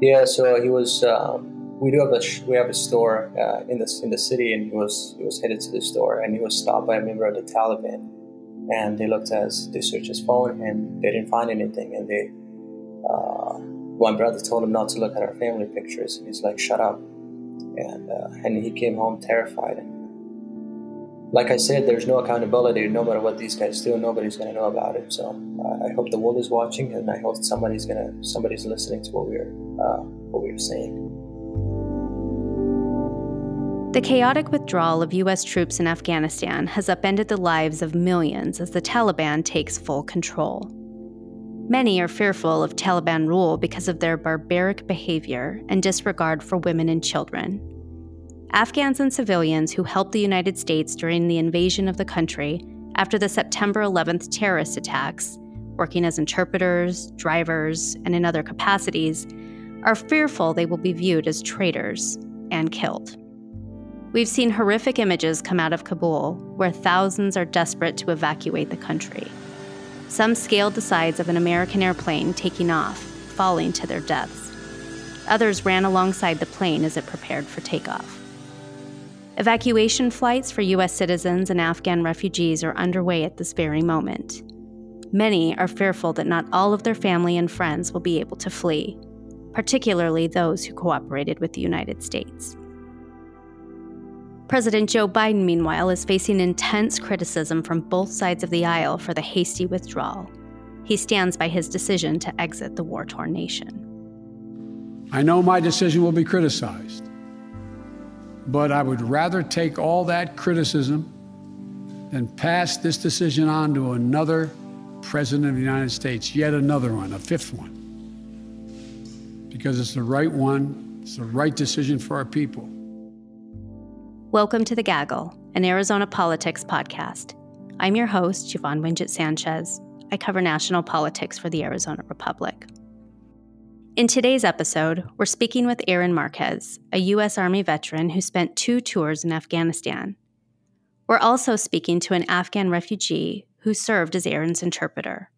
Yeah, so he was. Um, we do have a we have a store uh, in the in the city, and he was he was headed to the store, and he was stopped by a member of the Taliban, and they looked as they searched his phone, and they didn't find anything, and they. Uh, one brother told him not to look at our family pictures, and he's like, "Shut up," and uh, and he came home terrified. Like I said, there's no accountability. No matter what these guys do, nobody's going to know about it. So uh, I hope the world is watching, and I hope somebody's gonna somebody's listening to what we're uh, what we're saying. The chaotic withdrawal of U.S. troops in Afghanistan has upended the lives of millions as the Taliban takes full control. Many are fearful of Taliban rule because of their barbaric behavior and disregard for women and children. Afghans and civilians who helped the United States during the invasion of the country after the September 11th terrorist attacks, working as interpreters, drivers, and in other capacities, are fearful they will be viewed as traitors and killed. We've seen horrific images come out of Kabul where thousands are desperate to evacuate the country. Some scaled the sides of an American airplane taking off, falling to their deaths. Others ran alongside the plane as it prepared for takeoff. Evacuation flights for U.S. citizens and Afghan refugees are underway at this very moment. Many are fearful that not all of their family and friends will be able to flee, particularly those who cooperated with the United States. President Joe Biden, meanwhile, is facing intense criticism from both sides of the aisle for the hasty withdrawal. He stands by his decision to exit the war torn nation. I know my decision will be criticized, but I would rather take all that criticism than pass this decision on to another President of the United States, yet another one, a fifth one. Because it's the right one, it's the right decision for our people. Welcome to The Gaggle, an Arizona politics podcast. I'm your host, Yvonne Wingett Sanchez. I cover national politics for the Arizona Republic. In today's episode, we're speaking with Aaron Marquez, a U.S. Army veteran who spent two tours in Afghanistan. We're also speaking to an Afghan refugee who served as Aaron's interpreter.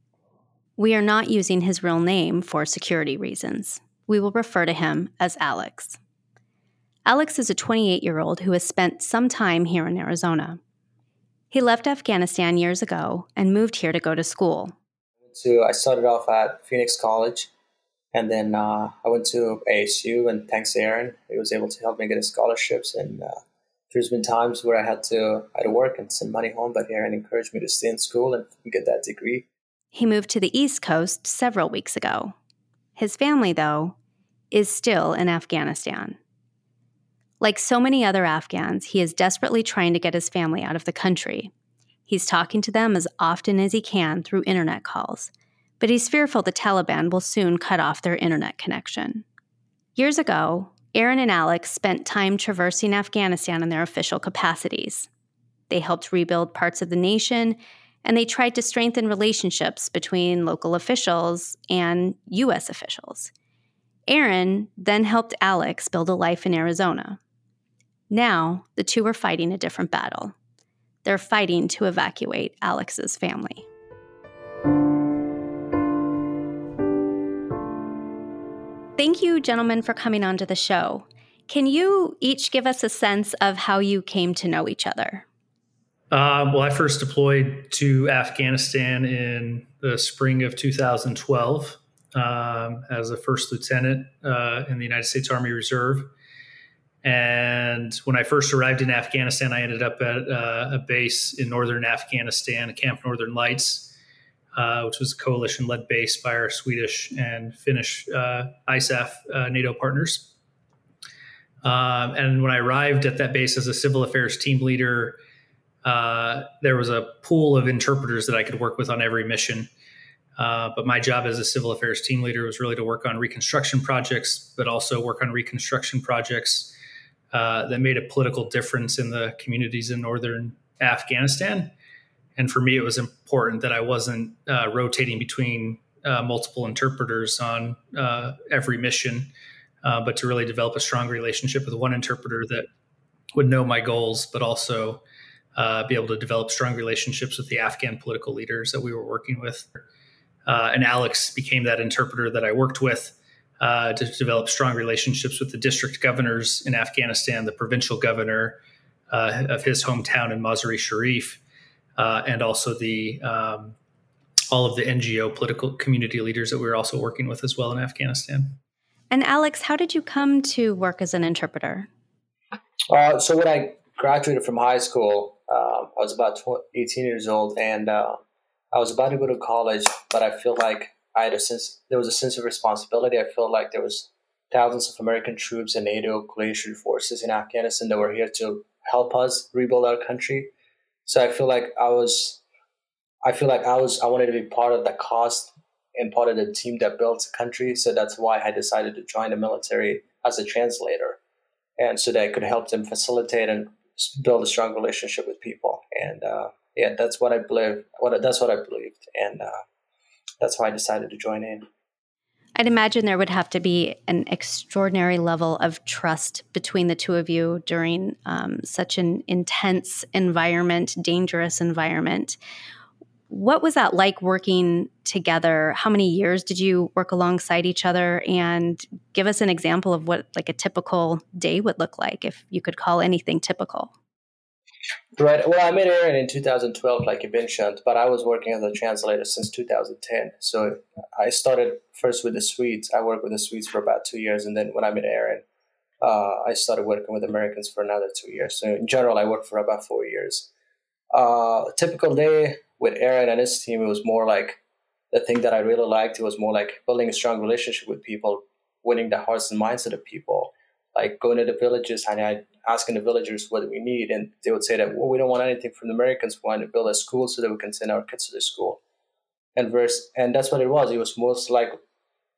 We are not using his real name for security reasons. We will refer to him as Alex. Alex is a 28 year old who has spent some time here in Arizona. He left Afghanistan years ago and moved here to go to school. So I started off at Phoenix College, and then uh, I went to ASU. And thanks to Aaron, he was able to help me get a scholarships. And uh, there's been times where I had to I had to work and send money home, but Aaron encouraged me to stay in school and get that degree. He moved to the East Coast several weeks ago. His family, though, is still in Afghanistan. Like so many other Afghans, he is desperately trying to get his family out of the country. He's talking to them as often as he can through internet calls, but he's fearful the Taliban will soon cut off their internet connection. Years ago, Aaron and Alex spent time traversing Afghanistan in their official capacities. They helped rebuild parts of the nation, and they tried to strengthen relationships between local officials and U.S. officials. Aaron then helped Alex build a life in Arizona. Now, the two are fighting a different battle. They're fighting to evacuate Alex's family. Thank you, gentlemen, for coming onto the show. Can you each give us a sense of how you came to know each other? Uh, well, I first deployed to Afghanistan in the spring of 2012 um, as a first lieutenant uh, in the United States Army Reserve. And when I first arrived in Afghanistan, I ended up at uh, a base in northern Afghanistan, Camp Northern Lights, uh, which was a coalition led base by our Swedish and Finnish uh, ISAF uh, NATO partners. Um, and when I arrived at that base as a civil affairs team leader, uh, there was a pool of interpreters that I could work with on every mission. Uh, but my job as a civil affairs team leader was really to work on reconstruction projects, but also work on reconstruction projects that made a political difference in the communities in northern Afghanistan. And for me, it was important that I wasn't uh, rotating between uh, multiple interpreters on uh, every mission, uh, but to really develop a strong relationship with one interpreter that would know my goals, but also uh, be able to develop strong relationships with the Afghan political leaders that we were working with. Uh, and Alex became that interpreter that I worked with to develop strong relationships with the district governors in Afghanistan, the provincial governor of his hometown in Mazar-e Sharif, uh, and also the um, all of the NGO political community leaders that we were also working with as well in Afghanistan. And Alex, how did you come to work as an interpreter? Uh, so when I graduated from high school, uh, I was about 18 years old, and uh, I was about to go to college, but I feel like I had a sense there was a sense of responsibility. I felt like there was thousands of American troops and NATO coalition forces in Afghanistan that were here to help us rebuild our country. So I feel like I was, I feel like I was, I wanted to be part of the cause and part of the team that built the country. So that's why I decided to join the military as a translator, and so that I could help them facilitate and build a strong relationship with people. And uh, yeah, that's what I believe. What that's what I believed, and uh, that's why I decided to join in. I'd imagine there would have to be an extraordinary level of trust between the two of you during um, such an intense environment, dangerous environment. What was that like working together? How many years did you work alongside each other? And give us an example of what like a typical day would look like, if you could call anything typical. Right. Well, I met Aaron in 2012, like you mentioned, but I was working as a translator since 2010. So I started first with the Swedes. I worked with the Swedes for about two years, and then when I met Aaron, uh, I started working with Americans for another two years. So in general, I worked for about four years. Uh, typical day with Aaron and his team, it was more like the thing that I really liked. It was more like building a strong relationship with people, winning the hearts and minds of the people like going to the villages and I asking the villagers what we need, and they would say that well, we don't want anything from the Americans. We want to build a school so that we can send our kids to the school. And verse, and that's what it was. It was most like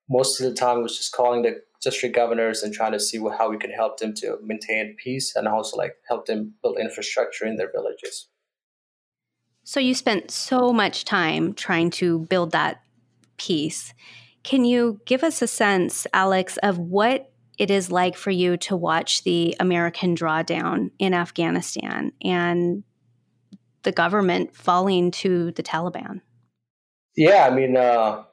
most of the time it was just calling the district governors and trying to see how we could help them to maintain peace and also like help them build infrastructure in their villages. So you spent so much time trying to build that peace. Can you give us a sense, Alex, of what it is like for you to watch the American drawdown in Afghanistan and the government falling to the Taliban? Yeah, I mean, uh,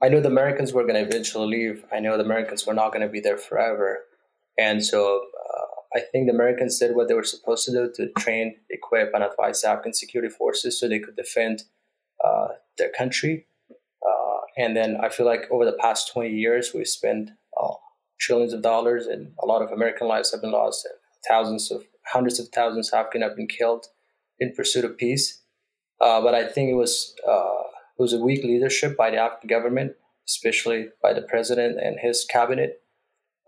I knew the Americans were going to eventually leave. I know the Americans were not going to be there forever. And so uh, I think the Americans did what they were supposed to do to train, equip, and advise Afghan security forces so they could defend uh, their country. Uh, and then I feel like over the past 20 years, we've spent trillions of dollars, and a lot of American lives have been lost, and thousands of hundreds of thousands of Afghan have been killed in pursuit of peace. Uh, but I think it was uh, it was a weak leadership by the Afghan government, especially by the president and his cabinet.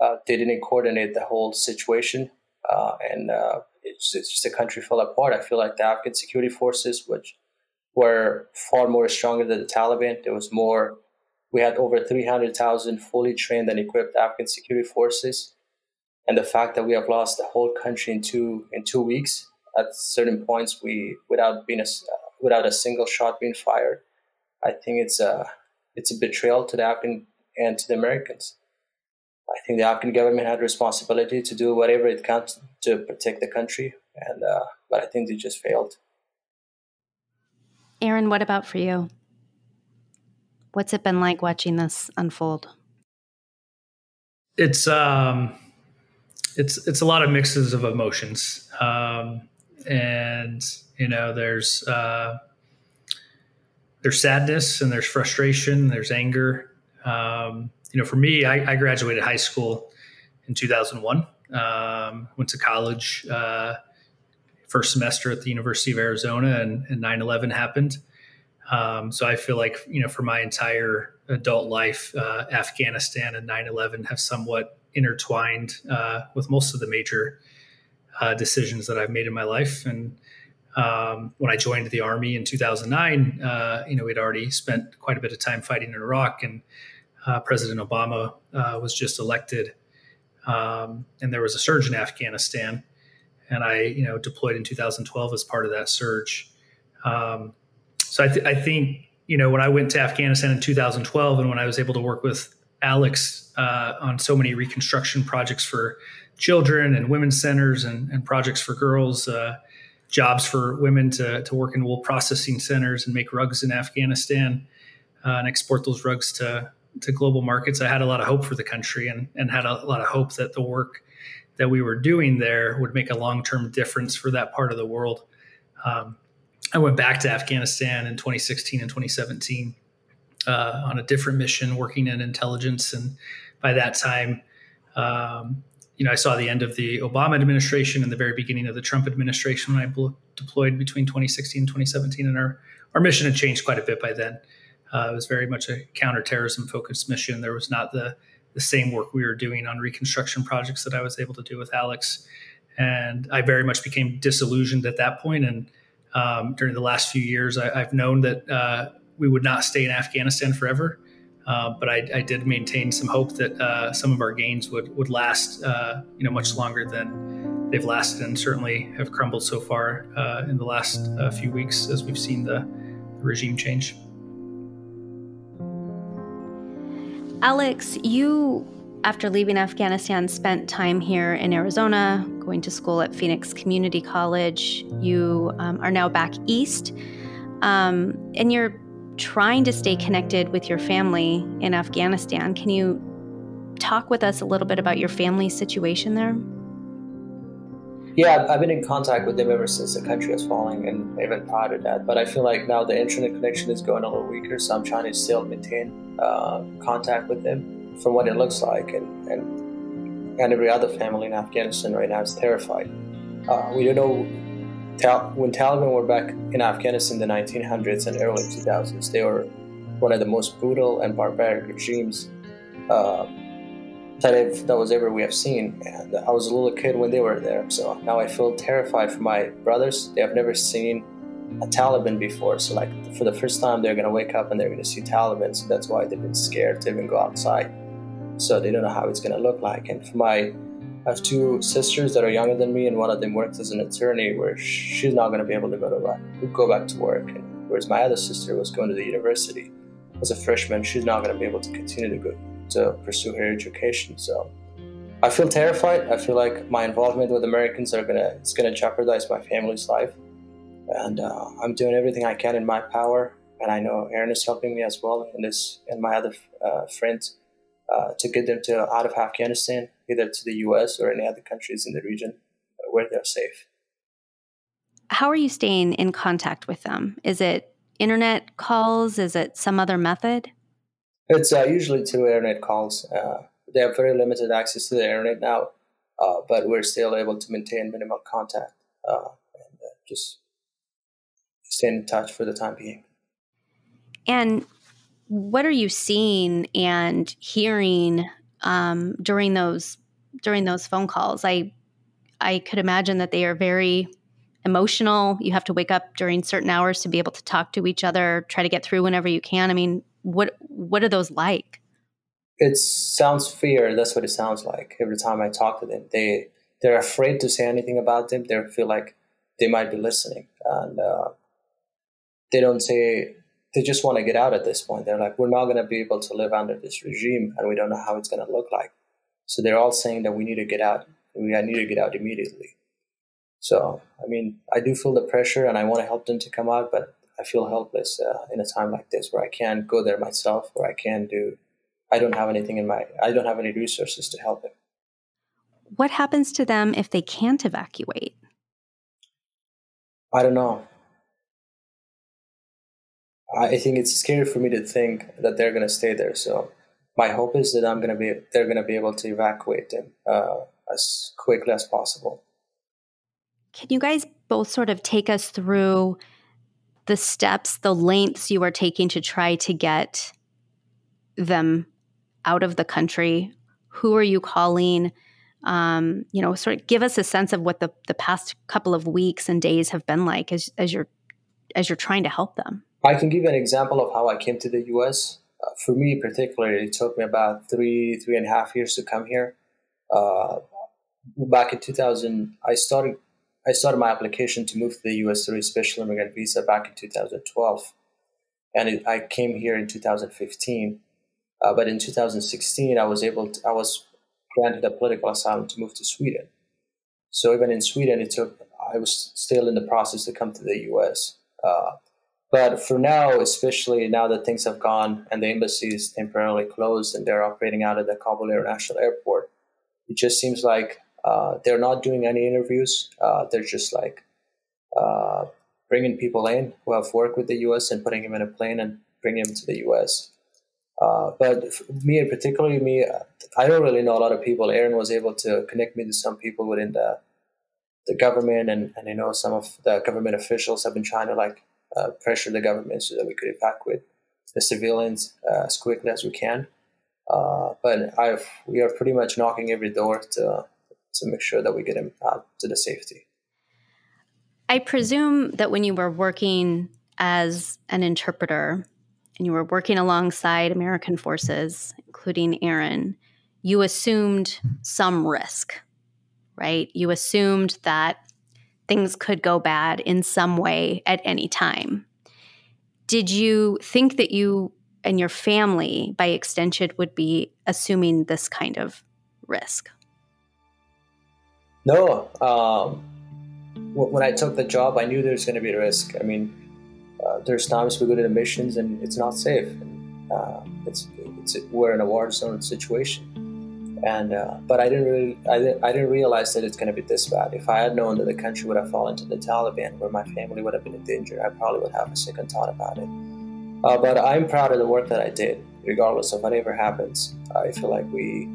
Uh, they didn't coordinate the whole situation, uh, and uh, it's, it's, just the country fell apart. I feel like the Afghan security forces, which were far more stronger than the Taliban, there was more we had over 300,000 fully trained and equipped Afghan security forces. And the fact that we have lost the whole country in two in two weeks at certain points, we without being a, without a single shot being fired, I think it's a it's a betrayal to the Afghan and to the Americans. I think the Afghan government had responsibility to do whatever it can to protect the country, and uh, but I think they just failed. Aaron, what about for you? What's it been like watching this unfold? It's um, it's it's a lot of mixes of emotions, um, and you know, there's uh, there's sadness and there's frustration, there's anger. Um, you know, for me, I, I graduated high school in 2001. Um, went to college uh, first semester at the University of Arizona, and, and 9/11 happened. Um, so I feel like, you know, for my entire adult life, uh, Afghanistan and 9 11 have somewhat intertwined uh, with most of the major uh, decisions that I've made in my life. And Um, when I joined the army in 2009, uh, you know, we'd already spent quite a bit of time fighting in Iraq, and uh, President Obama uh, was just elected, um, and there was a surge in Afghanistan, and I, you know, deployed in 2012 as part of that surge. Um, so I, th- I, think, you know, when I went to Afghanistan in 2012, and when I was able to work with Alex uh, on so many reconstruction projects for children and women's centers and, and projects for girls. Uh, jobs for women to, to work in wool processing centers and make rugs in Afghanistan uh, and export those rugs to, to global markets. I had a lot of hope for the country and, and had a lot of hope that the work that we were doing there would make a long term difference for that part of the world. Um, I went back to Afghanistan in 2016 and 2017 uh, on a different mission, working in intelligence. And by that time, um, you know, I saw the end of the Obama administration and the very beginning of the Trump administration when I bl- deployed between 2016 and 2017. And our, our mission had changed quite a bit by then. Uh, it was very much a counterterrorism focused mission. There was not the, the same work we were doing on reconstruction projects that I was able to do with Alex. And I very much became disillusioned at that. And um, during the last few years, I, have known that uh, we would not stay in Afghanistan forever. Uh, but I, I, did maintain some hope that uh, some of our gains would would last, uh, you know, much longer than they've lasted, and certainly have crumbled so far uh, in the last uh, few weeks as we've seen the, the regime change. Alex, you, after leaving Afghanistan, spent time here in Arizona, going to school at Phoenix Community College. You um, are now back east, um, and you're trying to stay connected with your family in Afghanistan. Can you talk with us a little bit about your family situation there? Yeah, I've been in contact with them ever since the country was falling and even prior to that. But I feel like now the internet connection is going a little weaker, so I'm trying to still maintain uh, contact with them from what it looks like. And, and, and every other family in Afghanistan right now is terrified. Uh, we don't know when Taliban were back in Afghanistan in the 1900s and early 2000s, they were one of the most brutal and barbaric regimes uh, that, I've, that was ever we have seen. And I was a little kid when they were there, so now I feel terrified for my brothers. They have never seen a Taliban before, so like for the first time, they're gonna wake up and they're gonna see Taliban. So that's why they've been scared to even go outside. So they don't know how it's gonna look like. And for my I have two sisters that are younger than me, and one of them works as an attorney, where she's not going to be able to go to go back to work. And whereas my other sister was going to the university as a freshman, she's not going to be able to continue to go to pursue her education. So I feel terrified. I feel like my involvement with Americans are gonna it's gonna jeopardize my family's life, and uh, I'm doing everything I can in my power. And I know Aaron is helping me as well, and this and my other uh, friends uh, to get them to out of Afghanistan, either to the U.S. or any other countries in the region where they're safe. How are you staying in contact with them? Is it internet calls? Is it some other method? It's uh, usually through internet calls. Uh, they have very limited access to the internet now, uh, but we're still able to maintain minimal contact uh, and uh, just stay in touch for the time being. And what are you seeing and hearing um, during those during those phone calls? I I could imagine that they are very emotional. You have to wake up during certain hours to be able to talk to each other, try to get through whenever you can. I mean, what what are those like? It sounds fear. That's what it sounds like every time I talk to them. They they're afraid to say anything about them. They feel like they might be listening, and uh, they don't say they just want to get out at this point. They're like, we're not going to be able to live under this regime, and we don't know how it's going to look like. So they're all saying that we need to get out. We need to get out immediately. So, I mean, I do feel the pressure, and I want to help them to come out, but I feel helpless uh, in a time like this where I can't go there myself, where I can't do. I don't have anything in my. I don't have any resources to help them. What happens to them if they can't evacuate? I don't know. I think it's scary for me to think that they're going to stay there. So my hope is that I'm going to be they're going to be able to evacuate them uh, as quickly as possible. Can you guys both sort of take us through the steps, the lengths you are taking to try to get them out of the country? Who are you calling? Um, you know, sort of give us a sense of what the, the past couple of weeks and days have been like as, as you're as you're trying to help them. I can give an example of how I came to the U.S. Uh, for me, particularly, it took me about three three and a half years to come here. Uh, back in 2000, I started I started my application to move to the U.S. through a special immigrant visa back in 2012, and it, I came here in 2015. Uh, but in 2016, I was able to, I was granted a political asylum to move to Sweden. So even in Sweden, it took I was still in the process to come to the U.S. Uh, but for now, especially now that things have gone and the embassy is temporarily closed and they're operating out of the Kabul International Airport, it just seems like uh, they're not doing any interviews. Uh, they're just like uh, bringing people in who have worked with the U.S. and putting them in a plane and bringing them to the U.S. Uh, but me, in particularly me, I don't really know a lot of people. Aaron was able to connect me to some people within the the government, and, and I know some of the government officials have been trying to like uh, pressure the government so that we could evacuate the civilians uh, as quickly as we can. Uh, but I've we are pretty much knocking every door to to make sure that we get them out to the safety. I presume that when you were working as an interpreter and you were working alongside American forces, including Aaron, you assumed some risk, right? You assumed that things could go bad in some way at any time. Did you think that you and your family, by extension, would be assuming this kind of risk? No. Um, when I took the job, I knew there was going to be a risk. I mean, uh, there's times we go to the missions and it's not safe. Uh, it's, it's we're in a war zone situation, and uh, but I didn't really I didn't, I didn't realize that it's going to be this bad. If I had known that the country would have fallen to the Taliban, where my family would have been in danger, I probably would have a second thought about it. Uh, but I'm proud of the work that I did, regardless of whatever happens. I feel like we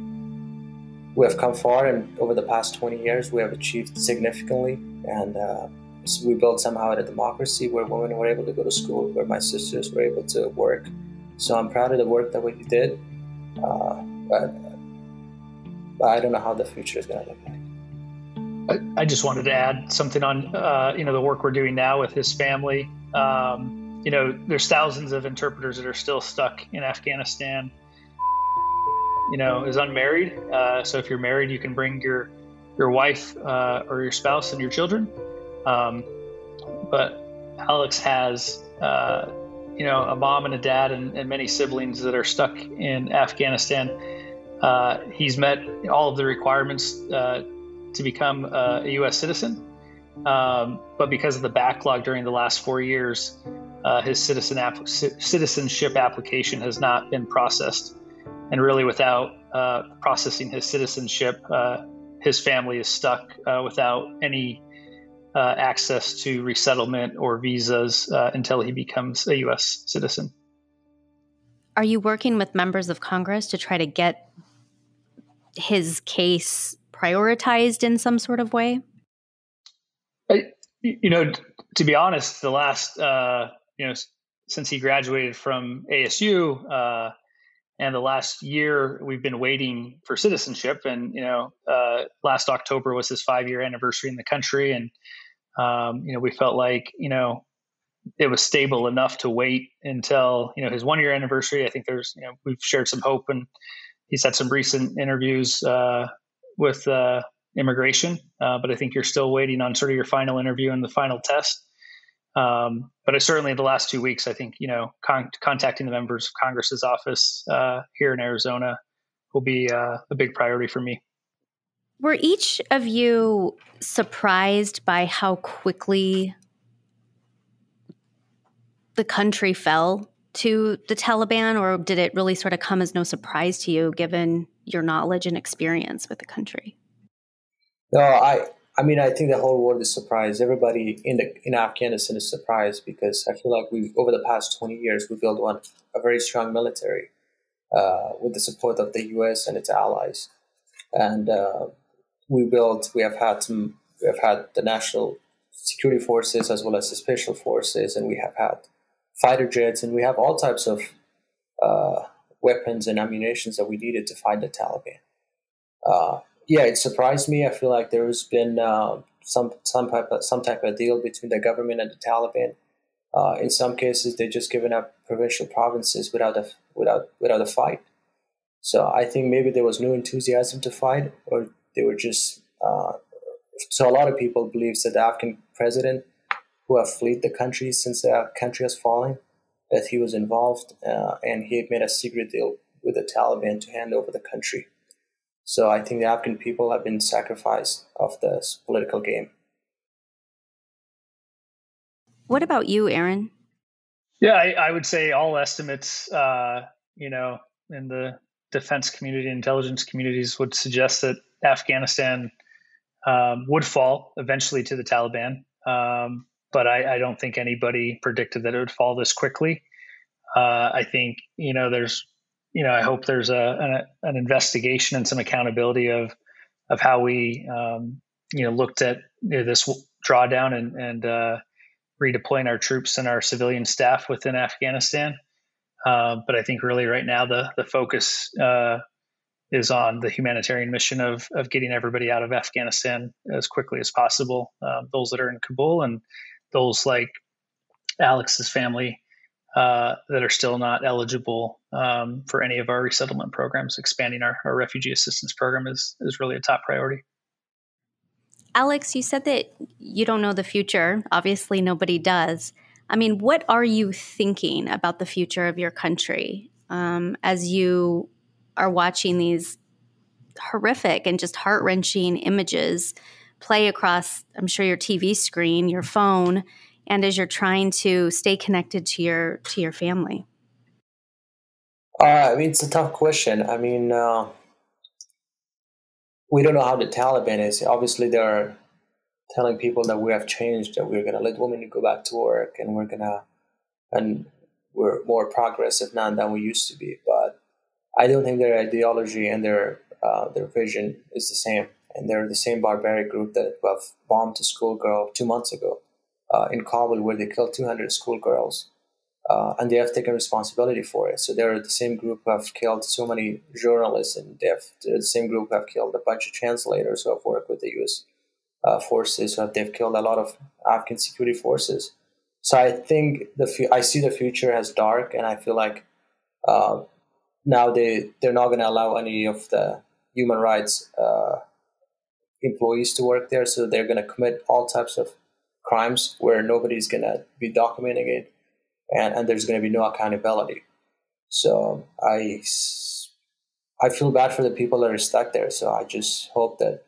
we have come far, and over the past 20 years, we have achieved significantly. And uh, so we built somehow a democracy where women were able to go to school, where my sisters were able to work. So I'm proud of the work that we did. Uh, but, but, I don't know how the future is going to look like. I, just wanted to add something on, uh, you know, the work we're doing now with his family. Um, you know, there's thousands of interpreters that are still stuck in Afghanistan you know, is unmarried. Uh, so if you're married, you can bring your your wife uh, or your spouse and your children. Um, but Alex has, uh, you know, a mom and a dad and, and, many siblings that are stuck in Afghanistan. Uh, he's met all of the requirements uh, to become a U.S. citizen, um, but because of the backlog during the last four years, uh, his citizen app- citizenship application has not been processed and really without uh, processing his citizenship, uh, his family is stuck uh, without any uh, access to resettlement or visas uh, until he becomes a U.S. citizen. Are you working with members of Congress to try to get his case prioritized in some sort of way? I, you know, to be honest, the last uh, you know since he graduated from ASU uh, and the last year we've been waiting for citizenship and you know uh, last october was his five year anniversary in the country and um, you know we felt like you know it was stable enough to wait until you know his one year anniversary i think there's you know we've shared some hope and he's had some recent interviews uh, with uh, immigration uh, but i think you're still waiting on sort of your final interview and the final test um, but certainly the last two weeks, I think you know con- contacting the members of Congress's office uh, here in Arizona will be uh, a big priority for me. Were each of you surprised by how quickly the country fell to the Taliban, or did it really sort of come as no surprise to you, given your knowledge and experience with the country? No, I I mean, I think the whole world is surprised. Everybody in the in Afghanistan is surprised because I feel like we over the past twenty years we built one a very strong military uh, with the support of the U.S. and its allies, and uh, we built. We have had some. We have had the national security forces as well as the special forces, and we have had fighter jets, and we have all types of uh, weapons and ammunition that we needed to fight the Taliban. Uh, yeah, it surprised me. I feel like there has been uh, some some type of some type of deal between the government and the Taliban. Uh, in some cases, they've just given up provincial provinces without a without without a fight. So I think maybe there was no enthusiasm to fight, or they were just. Uh, so a lot of people believe that the Afghan president, who have fled the country since the country has fallen, that he was involved uh, and he had made a secret deal with the Taliban to hand over the country. So I think the Afghan people have been sacrificed of this political game. What about you, Aaron? Yeah, I, I would say all estimates, uh, you know, in the defense community, intelligence communities would suggest that Afghanistan um, would fall eventually to the Taliban. Um, but I, I, don't think anybody predicted that it would fall this quickly. Uh, I think you know there's you know I hope there's a an, an investigation and some accountability of of how we um, you know looked at you know, this drawdown and and uh, redeploying our troops and our civilian staff within Afghanistan. Um, but I think really right now the the focus uh, is on the humanitarian mission of of getting everybody out of Afghanistan as quickly as possible. Um, those that are in Kabul and those like Alex's family uh, that are still not eligible um, for any of our resettlement programs. Expanding our, our refugee assistance program is is really a top priority. Alex, you said that you don't know the future. Obviously, nobody does. I mean, what are you thinking about the future of your country um, as you are watching these horrific and just heart wrenching images play across, I'm sure, your TV screen, your phone, and as you're trying to stay connected to your to your family? Uh, I mean, it's a tough question. I mean, uh, we don't know how the Taliban is. Obviously, they're telling people that we have changed, that we're going to let women go back to work, and we're going to, and we're more progressive now than we used to be. But I don't think their ideology and their uh, their vision is the same and they're the same barbaric group that have bombed a schoolgirl two months ago uh, in Kabul, where they killed 200 schoolgirls, uh, and they have taken responsibility for it. So they're the same group who have killed so many journalists, and they're the same group who have killed a bunch of translators who have worked with the U.S. Uh, forces. So they've killed a lot of Afghan security forces. So I think the I see the future as dark, and I feel like uh, now they they're not going to allow any of the human rights uh, employees to work there, so they're going to commit all types of crimes where nobody's going to be documenting it, and, and there's going to be no accountability. So I, I feel bad for the people that are stuck there. So I just hope that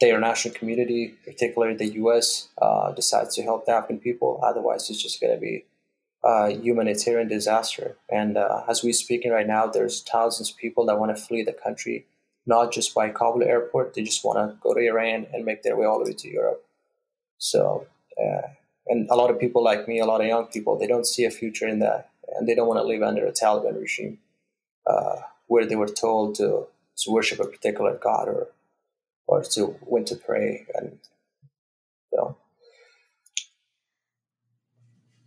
the international community, particularly the U.S., uh, decides to help the Afghan people. Otherwise, it's just going to be a humanitarian disaster. And uh, as we're speaking right now, there's thousands of people that want to flee the country not just by Kabul airport. They just want to go to Iran and make their way all the way to Europe. So, uh, and a lot of people like me, a lot of young people, they don't see a future in that, and they don't want to live under a Taliban regime uh, where they were told to, to worship a particular god or or to when to pray and so.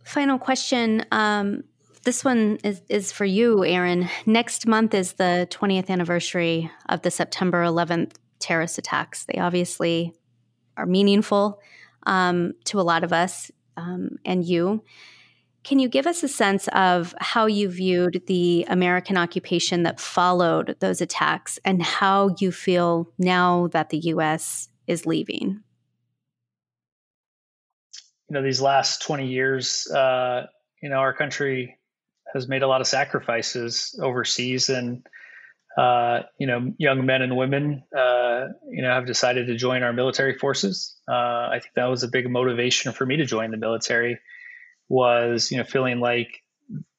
Final question. Um, this one is, is for you, Aaron. Next month is the 20th anniversary of the September 11th terrorist attacks. They obviously are meaningful um, to a lot of us um, and you. Can you give us a sense of how you viewed the American occupation that followed those attacks and how you feel now that the U.S. is leaving? You know, these last 20 years, uh, you know, our country has made a lot of sacrifices overseas, and uh, you know, young men and women, uh, you know, have decided to join our military forces. Uh, I think that was a big motivation for me to join the military. Was you know feeling like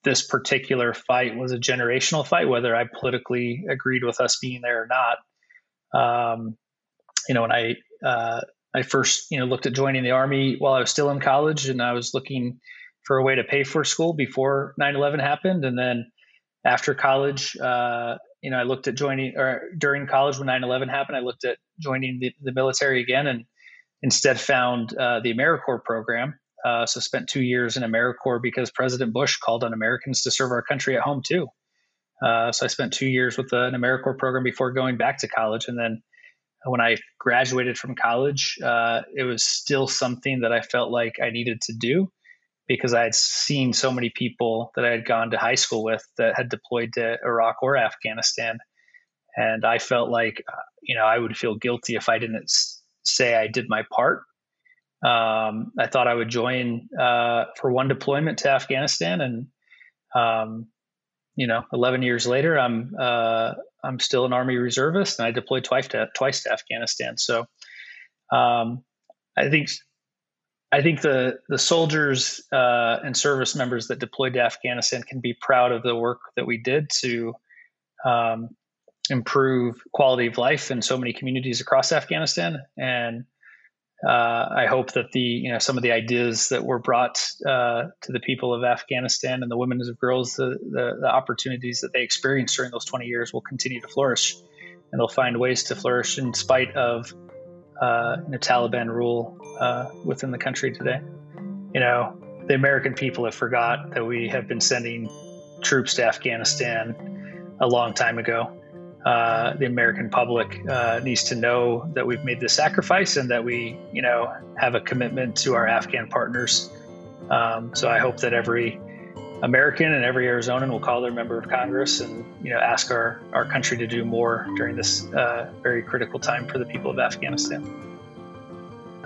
this particular fight was a generational fight, whether I politically agreed with us being there or not. Um, you know, when I uh, I first you know looked at joining the army while I was still in college, and I was looking for a way to pay for school before 9-11 happened. And then after college uh, you know i looked at joining or during college when 9-11 happened i looked at joining the, the military again and instead found uh, the americorps program. Uh, so spent two years in americorps because president bush called on americans to serve our country at home too. Uh, so i spent two years with an americorps program before going back to college. And then when I graduated from college, uh, it was still something that I felt like I needed to do because I had seen so many people that I had gone to high school with that had deployed to Iraq or Afghanistan. And I felt like, uh, you know, I would feel guilty if I didn't say I did my part. Um, I thought I would join uh, for one deployment to Afghanistan, and um, you know, 11 years later, I'm uh, I'm still an Army reservist, and I deployed twice to twice to Afghanistan. So, um, I think I think the the soldiers uh, and service members that deployed to Afghanistan can be proud of the work that we did to um, improve quality of life in so many communities across Afghanistan. And uh, I hope that the you know some of the ideas that were brought uh, to the people of Afghanistan and the women and girls, the, the, the opportunities that they experienced during those 20 years will continue to flourish, and they'll find ways to flourish in spite of uh, the Taliban rule uh, within the country today. You know, the American people have forgot that we have been sending troops to Afghanistan a long time ago. Uh, the American public uh, needs to know that we've made the sacrifice and that we, you know, have a commitment to our Afghan partners. Um, so I hope that every American and every Arizonan will call their member of Congress and, you know, ask our, our country to do more during this uh, very critical time for the people of Afghanistan.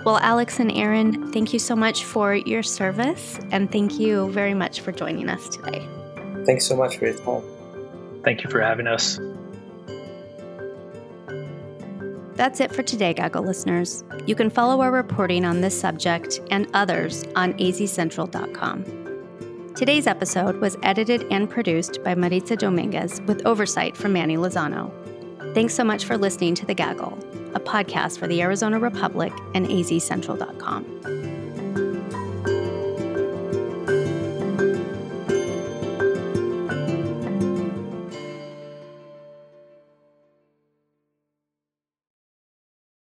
Well, Alex and Aaron, thank you so much for your service and thank you very much for joining us today. Thanks so much for your time. Thank you for having us. That's it for today, Gaggle listeners. You can follow our reporting on this subject and others on azcentral.com. Today's episode was edited and produced by Maritza Dominguez with oversight from Manny Lozano. Thanks so much for listening to The Gaggle, a podcast for the Arizona Republic and azcentral.com.